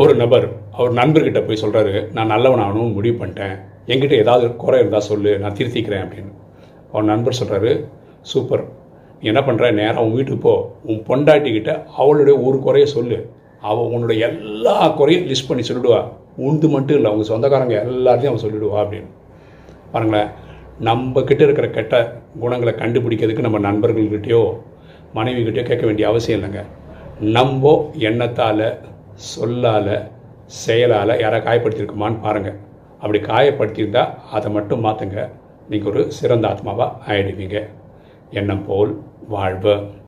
ஒரு நபர் அவர் நண்பர்கிட்ட போய் சொல்கிறாரு நான் நல்லவன் ஆகணும்னு முடிவு பண்ணிட்டேன். என்கிட்ட ஏதாவது குறை இருந்தால் சொல்லு நான் திருத்திக்கிறேன் அப்படின்னு. அவன் நண்பர் சொல்கிறாரு சூப்பர். நீ என்ன பண்ணுற நேராக உன் வீட்டுக்கு போ. உன் பொண்டாட்டிக்கிட்ட அவளுடைய ஒரு குறைய சொல்லு. அவள் உன்னுடைய எல்லா குறையும் லிஸ்ட் பண்ணி சொல்லிடுவா. உண்டு மட்டும் இல்லை அவங்க சொந்தக்காரங்க எல்லாத்தையும் அவன் சொல்லிவிடுவா அப்படின்னு. பாருங்களேன் நம்ம கிட்ட இருக்கிற கெட்ட குணங்களை கண்டுபிடிக்கிறதுக்கு நம்ம நண்பர்கள்கிட்டயோ மனைவிகிட்டயோ கேட்க வேண்டிய அவசியம் இல்லைங்க. நம்ம எண்ணத்தால் சொல்லால் செயலால் யாரை காயப்படுத்தியிருக்குமான்னு பாருங்கள் அப்படி காயப்படுத்தியிருந்தா அதை மட்டும் மாற்றுங்க நீங்கள் ஒரு சிறந்த ஆத்மாவாக ஆயிடுவீங்க. எண்ணம் போல் வாழ்வு